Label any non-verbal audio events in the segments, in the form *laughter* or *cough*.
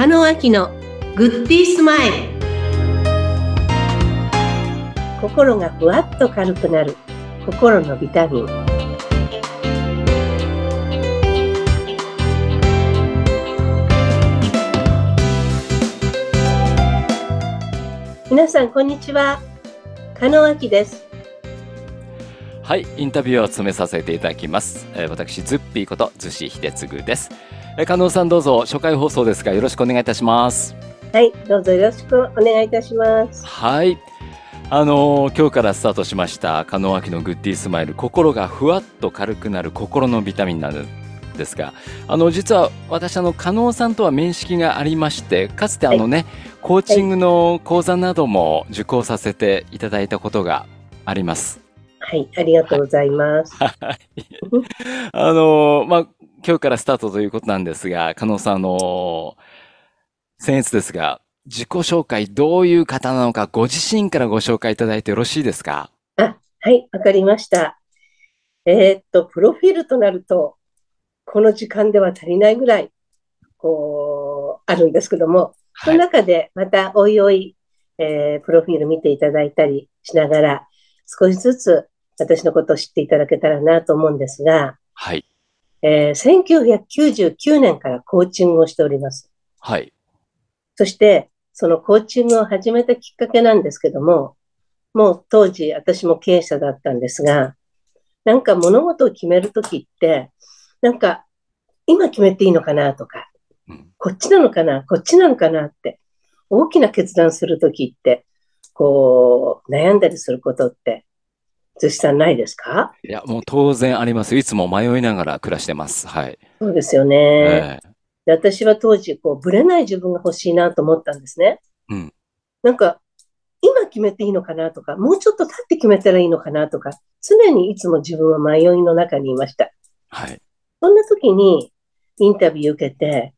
中野明のグッディースマイル。心がふわっと軽くなる。心のビタミン。皆さんこんにちは。加納明です。はい、インタビューを務めさせていただきます。えー私、ズッピーこと、逗子秀次です。えー、加納さんどうぞ、初回放送ですが、よろしくお願いいたします。はいどうぞよろしくお願いいたしますはい。あのー今日からスタートしました、加納明のグッディースマイル、心がふわっと軽くなる心のビタミンなんですが、あの、実は私、あの、加納さんとは面識がありまして、かつてあのね、コーチングの講座なども受講させていただいたことがあります。はいありがとうございます、はい。*laughs* あのーまあ、今日からスタートということなんですが、加納さん、あのー僭越ですが、自己紹介どういう方なのか、ご自身からご紹介いただいてよろしいですか？あ、はい、わかりました。えーっと、プロフィールとなると、この時間では足りないぐらい、こう、あるんですけども、その中でまたおいおい、えープロフィール見ていただいたりしながら、少しずつ私のことを知っていただけたらなと思うんですが、はい。えー1999年からコーチングをしております。はい。そして、そのコーチングを始めたきっかけなんですけども、もう当時私も経営者だったんですが、なんか物事を決めるときって、なんか今決めていいのかなとかうん、こっちなのかな、こっちなのかなって、大きな決断するときって、こう、悩んだりすることって、寿司さんないですか？いや、もう当然あります。いつも迷いながら暮らしてます。はい。そうですよね。ええで私は当時、こう、ぶれない自分が欲しいなと思ったんですね。うん。なんか、今決めていいのかなとか、もうちょっと経って決めたらいいのかなとか、常にいつも自分は迷いの中にいました。はい。そんな時にインタビュー受けて、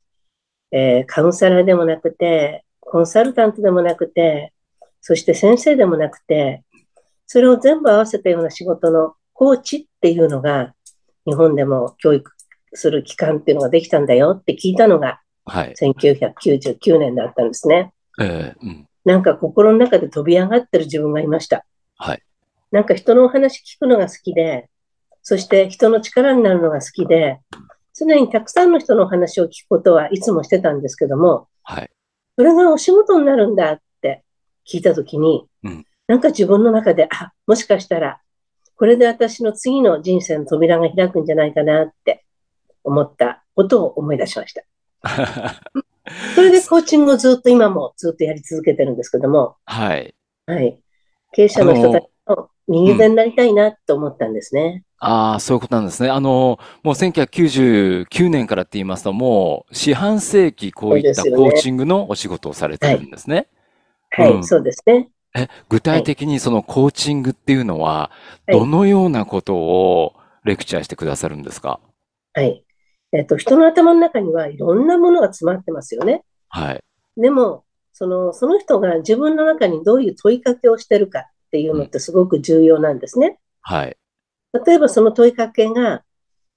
えーカウンセラーでもなくて、コンサルタントでもなくて、そして先生でもなくて、それを全部合わせたような仕事のコーチっていうのが、日本でも教育する機関っていうのができたんだよって聞いたのがはい。1999年だったんですね。ええうん。なんか心の中で飛び上がってる自分がいました。はい。なんか人のお話聞くのが好きで、そして人の力になるのが好きで、常にたくさんの人のお話を聞くことはいつもしてたんですけども、はい。それがお仕事になるんだって聞いたときに、うんなんか自分の中で、あ、もしかしたら、これで私の次の人生の扉が開くんじゃないかなって思ったことを思い出しました。*laughs* それでコーチングをずっと今もずっとやり続けてるんですけども、はい。はい。経営者の人たちの右手になりたいなと思ったんですね。ああ、そういうことなんですね。あの、もう1999年からって言いますと、もう四半世紀こういったコーチングのお仕事をされてるんですね。はい、うんそうですね。え、具体的にそのコーチングっていうのは、はいどのようなことをレクチャーしてくださるんですか？はい。えっと、人の頭の中にはいろんなものが詰まってますよね。はい。でも、その、その人が自分の中にどういう問いかけをしてるかっていうのってすごく重要なんですね。はい。例えばその問いかけが、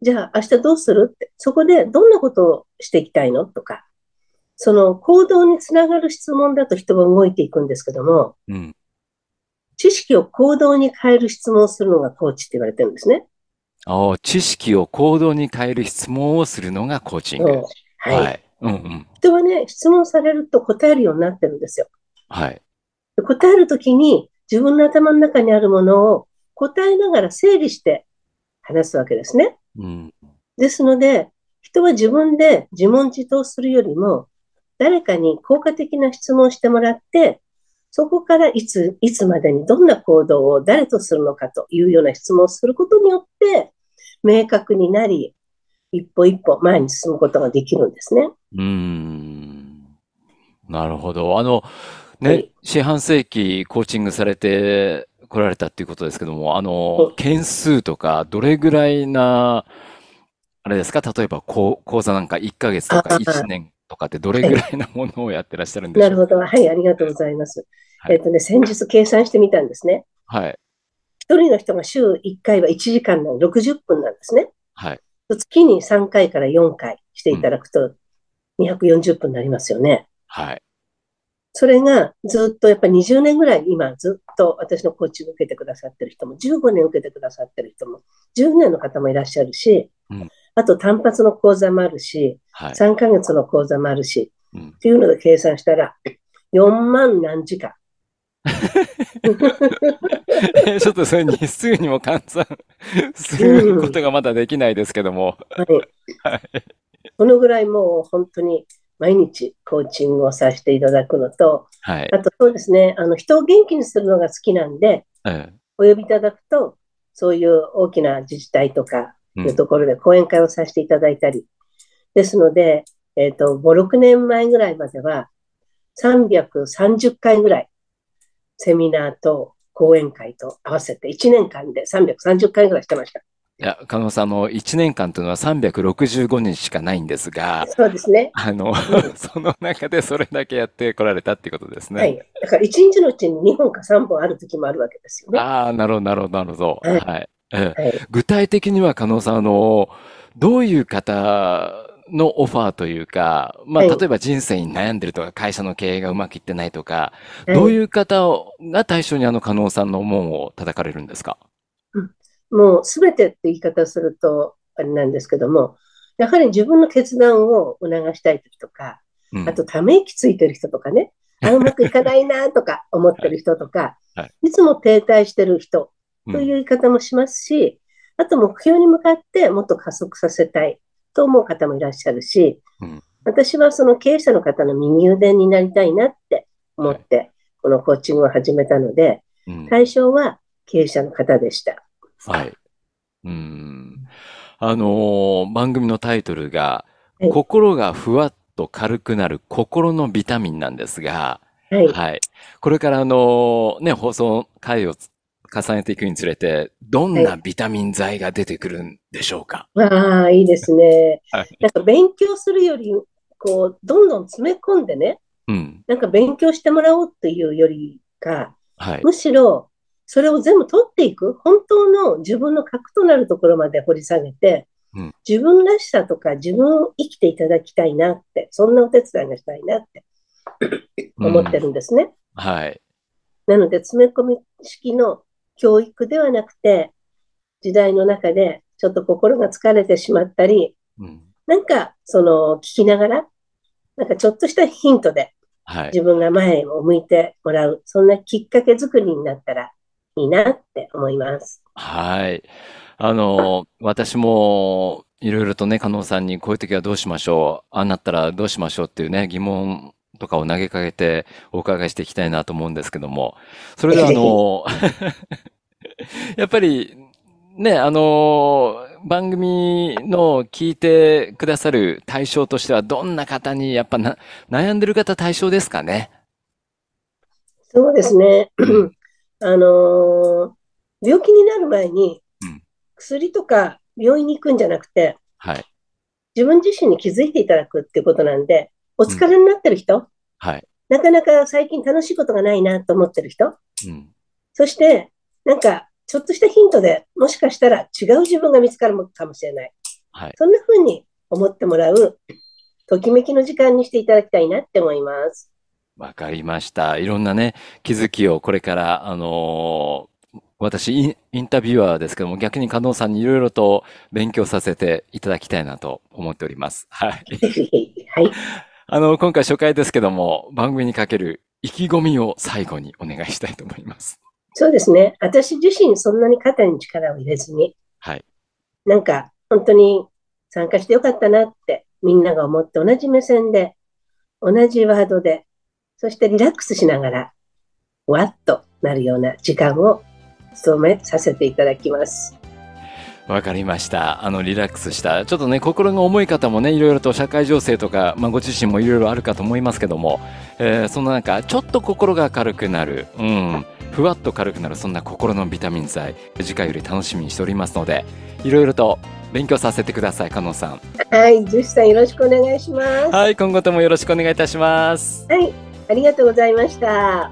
じゃあ明日どうする？って、そこでどんなことをしていきたいの？とか、その行動につながる質問だと人は動いていくんですけども、うん。知識を行動に変える質問をするのがコーチって言われてるんですね。ああ、知識を行動に変える質問をするのがコーチング。うんはい。はい。うんうん。人はね、質問されると答えるようになってるんですよ。はい。で答えるときに自分の頭の中にあるものを答えながら整理して話すわけですね。うん。ですので、人は自分で自問自答するよりも、誰かに効果的な質問をしてもらって、そこからいつ、いつまでにどんな行動を誰とするのかというような質問をすることによって、明確になり、一歩一歩前に進むことができるんですね。うーん。なるほど。あの、はねい、四半世紀コーチングされて来られたっていうことですけども、あのう、ん件数とか、どれぐらいな、あれですか？例えば、講座なんか1ヶ月とかああ1年とかってどれぐらいなものをやってらっしゃるんでしょう？なるほど。はい、ありがとうございます。はいえっとね、先日計算してみたんですね。はい。一人の人が週1回は1時間なの60分なんですね。はい。月に3回から4回していただくと、240分になりますよね。はい。それがずっとやっぱり20年ぐらい今ずっと私のコーチング受けてくださってる人も15年受けてくださってる人も10年の方もいらっしゃるし、うんあと単発の講座もあるし、はい。3ヶ月の講座もあるし、うんっていうので計算したら4万何時間。*laughs* ちょっとそれ日数にも換算 *laughs* することがまだできないですけども。はい。そのぐらいもう本当に毎日コーチングをさせていただくのと、はい。あとそうですね、あの人を元気にするのが好きなんで、えお呼びいただくと、そういう大きな自治体とかえいうところで講演会をさせていただいたり、ですので、えっ、と、5、6年前ぐらいまでは、330回ぐらい、セミナーと講演会と合わせて1年間で330回ぐらいしてました。いや、加納さん、あの、1年間というのは365日しかないんですが、そうですね。あの、その中でそれだけやってこられたっていうことですね。はい。だから1日のうちに2本か3本ある時もあるわけですよね。ああ、なるほど、なるほど、なるほど。はいはい。ええ。はい。具体的には、加納さん、あの、どういう方のオファーというか、まあ、はい。例えば人生に悩んでるとか、会社の経営がうまくいってないとか、はい。どういう方をが対象にあの加納さんの門を叩かれるんですか？もうすべてって言い方をするとあれなんですけども、やはり自分の決断を促したい時とか、うん。あとため息ついてる人とかね、あうまくいかないなとか思ってる人とかはい、いつも停滞してる人という言い方もしますし、あと目標に向かってもっと加速させたいと思う方もいらっしゃるしうん、私はその経営者の方の右腕になりたいなって思って、このコーチングを始めたので、うん対象は経営者の方でした。はい。うん。あのー番組のタイトルが、はい心がふわっと軽くなる心のビタミンなんですが、はい。はい。これからあのね、放送回をつ重ねていくにつれて、どんなビタミン剤が出てくるんでしょうか？ああ、いいですね。はい。なんか勉強するより、こう、どんどん詰め込んでね、うん。なんか勉強してもらおうっていうよりか、はい。むしろ、それを全部取っていく、本当の自分の核となるところまで掘り下げてうん、自分らしさとか自分を生きていただきたいなって、そんなお手伝いがしたいなって思ってるんですね。はい。なので、詰め込み式の教育ではなくて、時代の中でちょっと心が疲れてしまったり、うん。なんか、その、聞きながら、なんかちょっとしたヒントではい。自分が前を向いてもらう、そんなきっかけ作りになったらいいなって思います。はい。あの、私も、いろいろとね、加納さんにこういう時はどうしましょう、ああなったらどうしましょうっていうね、疑問とかを投げかけてお伺いしていきたいなと思うんですけども、それではあの、*laughs* やっぱり、ね、あの、番組の聞いてくださる対象としては、どんな方にやっぱな、悩んでる方対象ですかね？そうですね。*clears throat* あのー病気になる前にうん、薬とか病院に行くんじゃなくて、はい。自分自身に気づいていただくっていうことなんで、お疲れになってる人、はい。なかなか最近楽しいことがないなと思ってる人、うん。そして、なんか、ちょっとしたヒントでもしかしたら違う自分が見つかるかもしれない。はい。そんな風に思ってもらう、ときめきの時間にしていただきたいなって思います。わかりました。いろんなね、気づきをこれから、あのー私イン、タビュアーですけども、逆に加納さんにいろいろと勉強させていただきたいなと思っております。はい。*laughs* はい。あの、今回初回ですけども、番組にかける意気込みを最後にお願いしたいと思います。そうですね。私自身そんなに肩に力を入れずに、はい。なんか本当に参加してよかったなってみんなが思って同じ目線で、同じワードで、そしてリラックスしながら、わっとなるような時間を務めさせていただきます。わかりました。あの、リラックスした。ちょっとね、心が重い方もね、いろいろと社会情勢とか、まあ、ご自身もいろいろあるかと思いますけども、えーその中、ちょっと心が軽くなる、うん、ふわっと軽くなる、そんな心のビタミン剤、次回より楽しみにしておりますので、いろいろと勉強させてください、加納さん。はい、ジュシさんよろしくお願いします。はい、今後ともよろしくお願いいたします。はい、ありがとうございました。